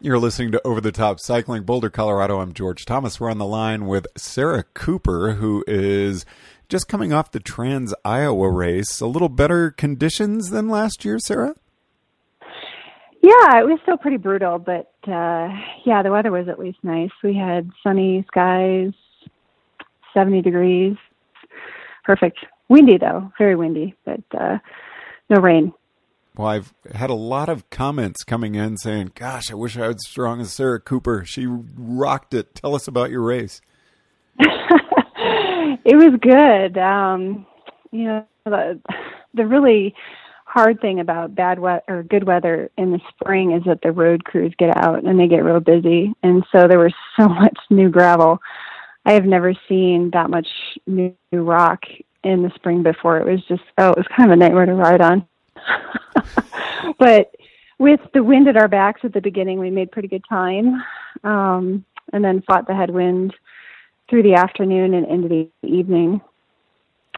You're listening to Over the Top Cycling, Boulder, Colorado. I'm George Thomas. We're on the line with Sarah Cooper, who is just coming off the Trans Iowa race. A little better conditions than last year, Sarah? Yeah, it was still pretty brutal, but uh, yeah, the weather was at least nice. We had sunny skies, 70 degrees. Perfect. Windy, though, very windy, but uh, no rain. Well, I've had a lot of comments coming in saying, "Gosh, I wish I was strong as Sarah Cooper. She rocked it." Tell us about your race. it was good. Um, you know, the, the really hard thing about bad weather or good weather in the spring is that the road crews get out and they get real busy, and so there was so much new gravel. I have never seen that much new rock in the spring before. It was just oh, it was kind of a nightmare to ride on. but with the wind at our backs at the beginning, we made pretty good time, um, and then fought the headwind through the afternoon and into the evening.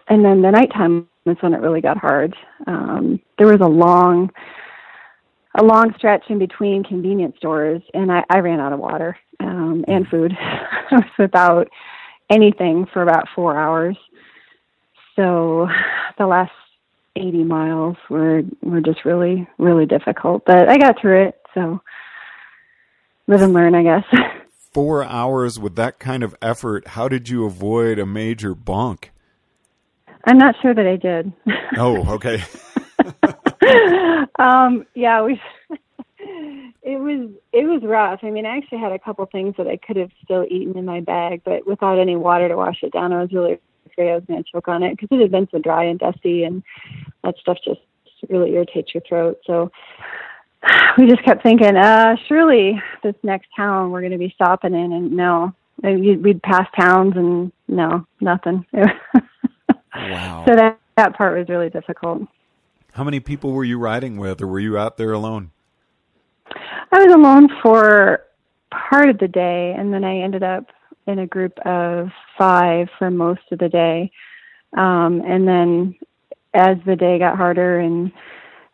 And then the nighttime was when it really got hard. Um, there was a long, a long stretch in between convenience stores, and I, I ran out of water um, and food. I was without anything for about four hours. So the last 80 miles were were just really really difficult but i got through it so live and learn i guess. Four hours with that kind of effort how did you avoid a major bonk? I'm not sure that i did. Oh okay. Um yeah we it was it was rough. I mean i actually had a couple things that i could have still eaten in my bag but without any water to wash it down i was really afraid I was going to choke on it because it had been so dry and dusty, and that stuff just really irritates your throat. So we just kept thinking, uh, surely this next town we're going to be stopping in, and no, we'd pass towns, and no, nothing. wow. So that that part was really difficult. How many people were you riding with, or were you out there alone? I was alone for part of the day, and then I ended up in a group of five for most of the day. Um, and then as the day got harder and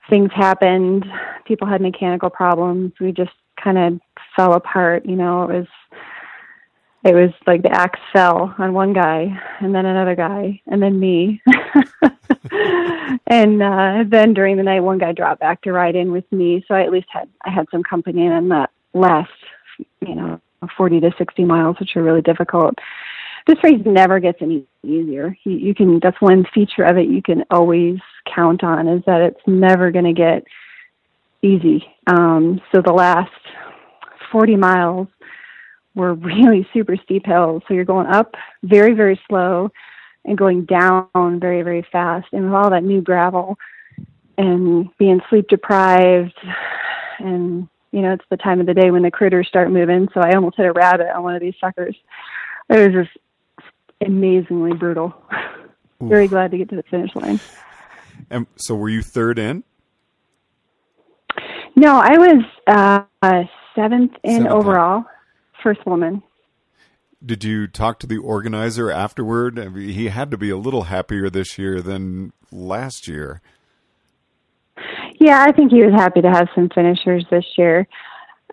things happened, people had mechanical problems, we just kind of fell apart. You know, it was it was like the axe fell on one guy and then another guy and then me and uh then during the night one guy dropped back to ride in with me so i at least had i had some company in that last you know 40 to 60 miles, which are really difficult. This race never gets any easier. You, you can that's one feature of it you can always count on is that it's never going to get easy. Um, so the last 40 miles were really super steep hills. So you're going up very very slow and going down very very fast, and with all that new gravel and being sleep deprived and you know, it's the time of the day when the critters start moving. So I almost hit a rabbit on one of these suckers. It was just amazingly brutal. Very glad to get to the finish line. And so, were you third in? No, I was uh, seventh in seventh overall, first woman. Did you talk to the organizer afterward? I mean, he had to be a little happier this year than last year. Yeah, I think he was happy to have some finishers this year.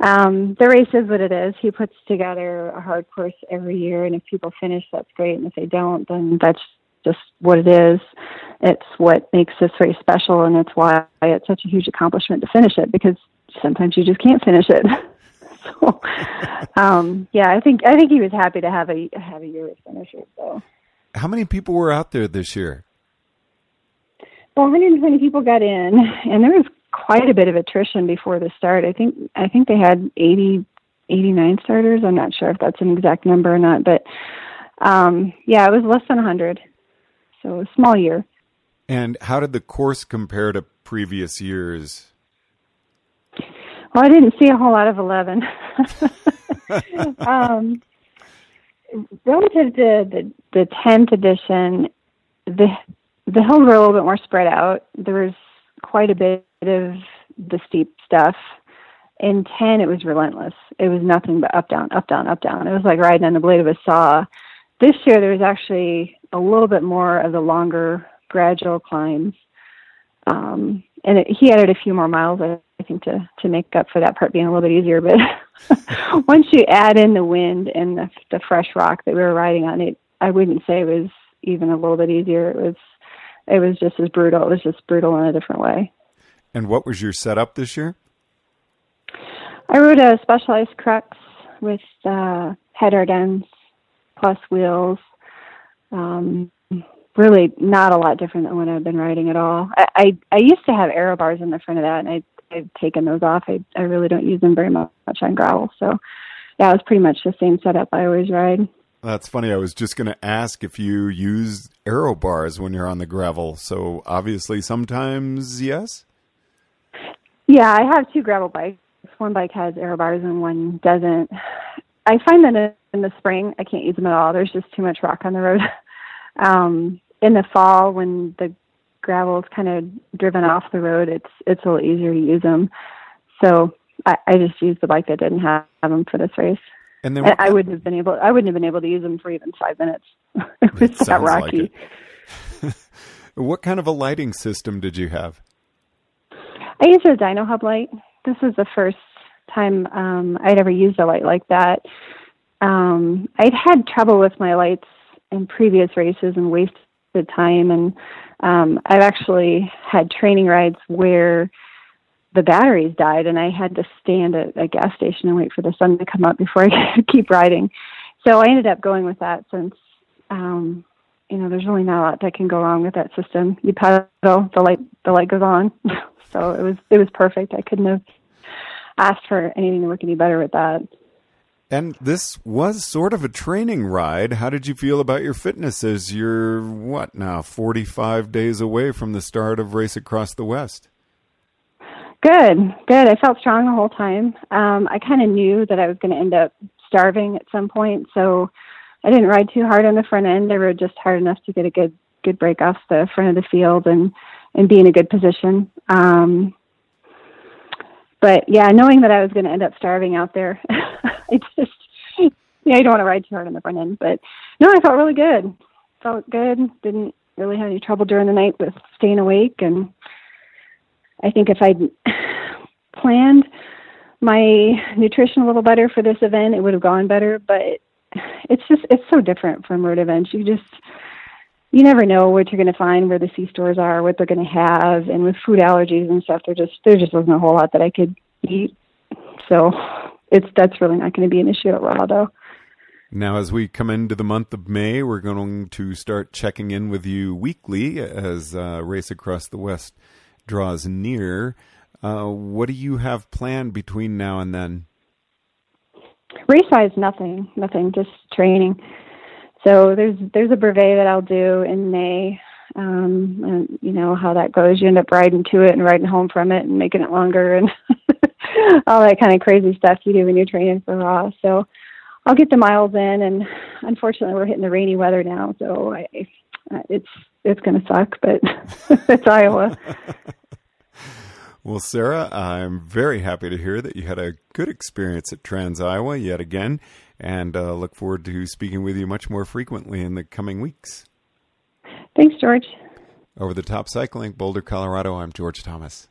Um, the race is what it is. He puts together a hard course every year, and if people finish, that's great. And if they don't, then that's just what it is. It's what makes this race special, and it's why it's such a huge accomplishment to finish it because sometimes you just can't finish it. so, um, yeah, I think I think he was happy to have a have a year of finishers. So, how many people were out there this year? Well, 120 people got in, and there was quite a bit of attrition before the start. I think I think they had 80, 89 starters. I'm not sure if that's an exact number or not, but um, yeah, it was less than 100. So a small year. And how did the course compare to previous years? Well, I didn't see a whole lot of 11. um, relative to the the 10th edition, the the hills were a little bit more spread out. There was quite a bit of the steep stuff. In 10, it was relentless. It was nothing but up, down, up, down, up, down. It was like riding on the blade of a saw. This year, there was actually a little bit more of the longer, gradual climbs. Um, and it, he added a few more miles, I think to to make up for that part being a little bit easier. But once you add in the wind and the, the fresh rock that we were riding on, it I wouldn't say it was even a little bit easier. It was it was just as brutal. It was just brutal in a different way. And what was your setup this year? I rode a Specialized Crux with uh, HED Ardennes plus wheels. Um, really not a lot different than what I've been riding at all. I, I, I used to have aero bars in the front of that, and I, I've taken those off. I, I really don't use them very much on gravel. So, yeah, it was pretty much the same setup I always ride. That's funny. I was just going to ask if you use aero bars when you're on the gravel. So obviously, sometimes yes. Yeah, I have two gravel bikes. One bike has aero bars and one doesn't. I find that in the spring I can't use them at all. There's just too much rock on the road. um, in the fall, when the gravel is kind of driven off the road, it's it's a little easier to use them. So I, I just used the bike that didn't have them for this race. And then I wouldn't have been able. I wouldn't have been able to use them for even five minutes. it was that rocky. Like what kind of a lighting system did you have? I used a Dyno Hub light. This was the first time um, I'd ever used a light like that. Um, I'd had trouble with my lights in previous races and wasted time, and um, I've actually had training rides where the batteries died and I had to stand at a gas station and wait for the sun to come up before I could keep riding. So I ended up going with that since um you know, there's really not a lot that can go wrong with that system. You pedal, the light the light goes on. so it was it was perfect. I couldn't have asked for anything to work any better with that. And this was sort of a training ride. How did you feel about your fitness as you're what now, 45 days away from the start of Race Across the West? Good, good. I felt strong the whole time. Um, I kind of knew that I was going to end up starving at some point, so I didn't ride too hard on the front end. I rode just hard enough to get a good good break off the front of the field and and be in a good position. Um, but yeah, knowing that I was going to end up starving out there, I just yeah, I don't want to ride too hard on the front end. But no, I felt really good. Felt good. Didn't really have any trouble during the night with staying awake and I think if I'd planned my nutrition a little better for this event, it would have gone better. But it's just it's so different from road events. You just you never know what you're going to find where the C stores are, what they're going to have, and with food allergies and stuff, there just there just wasn't a whole lot that I could eat. So it's that's really not going to be an issue at RAW though. Now, as we come into the month of May, we're going to start checking in with you weekly as uh, Race Across the West draws near. Uh, what do you have planned between now and then? Race wise, nothing, nothing, just training. So there's there's a brevet that I'll do in May. Um, and you know how that goes. You end up riding to it and riding home from it and making it longer and all that kind of crazy stuff you do when you're training for RAW. So I'll get the miles in, and unfortunately we're hitting the rainy weather now, so I, it's it's going to suck, but it's Iowa. Well, Sarah, I'm very happy to hear that you had a good experience at Trans Iowa yet again, and uh, look forward to speaking with you much more frequently in the coming weeks. Thanks, George. Over the top cycling, Boulder, Colorado, I'm George Thomas.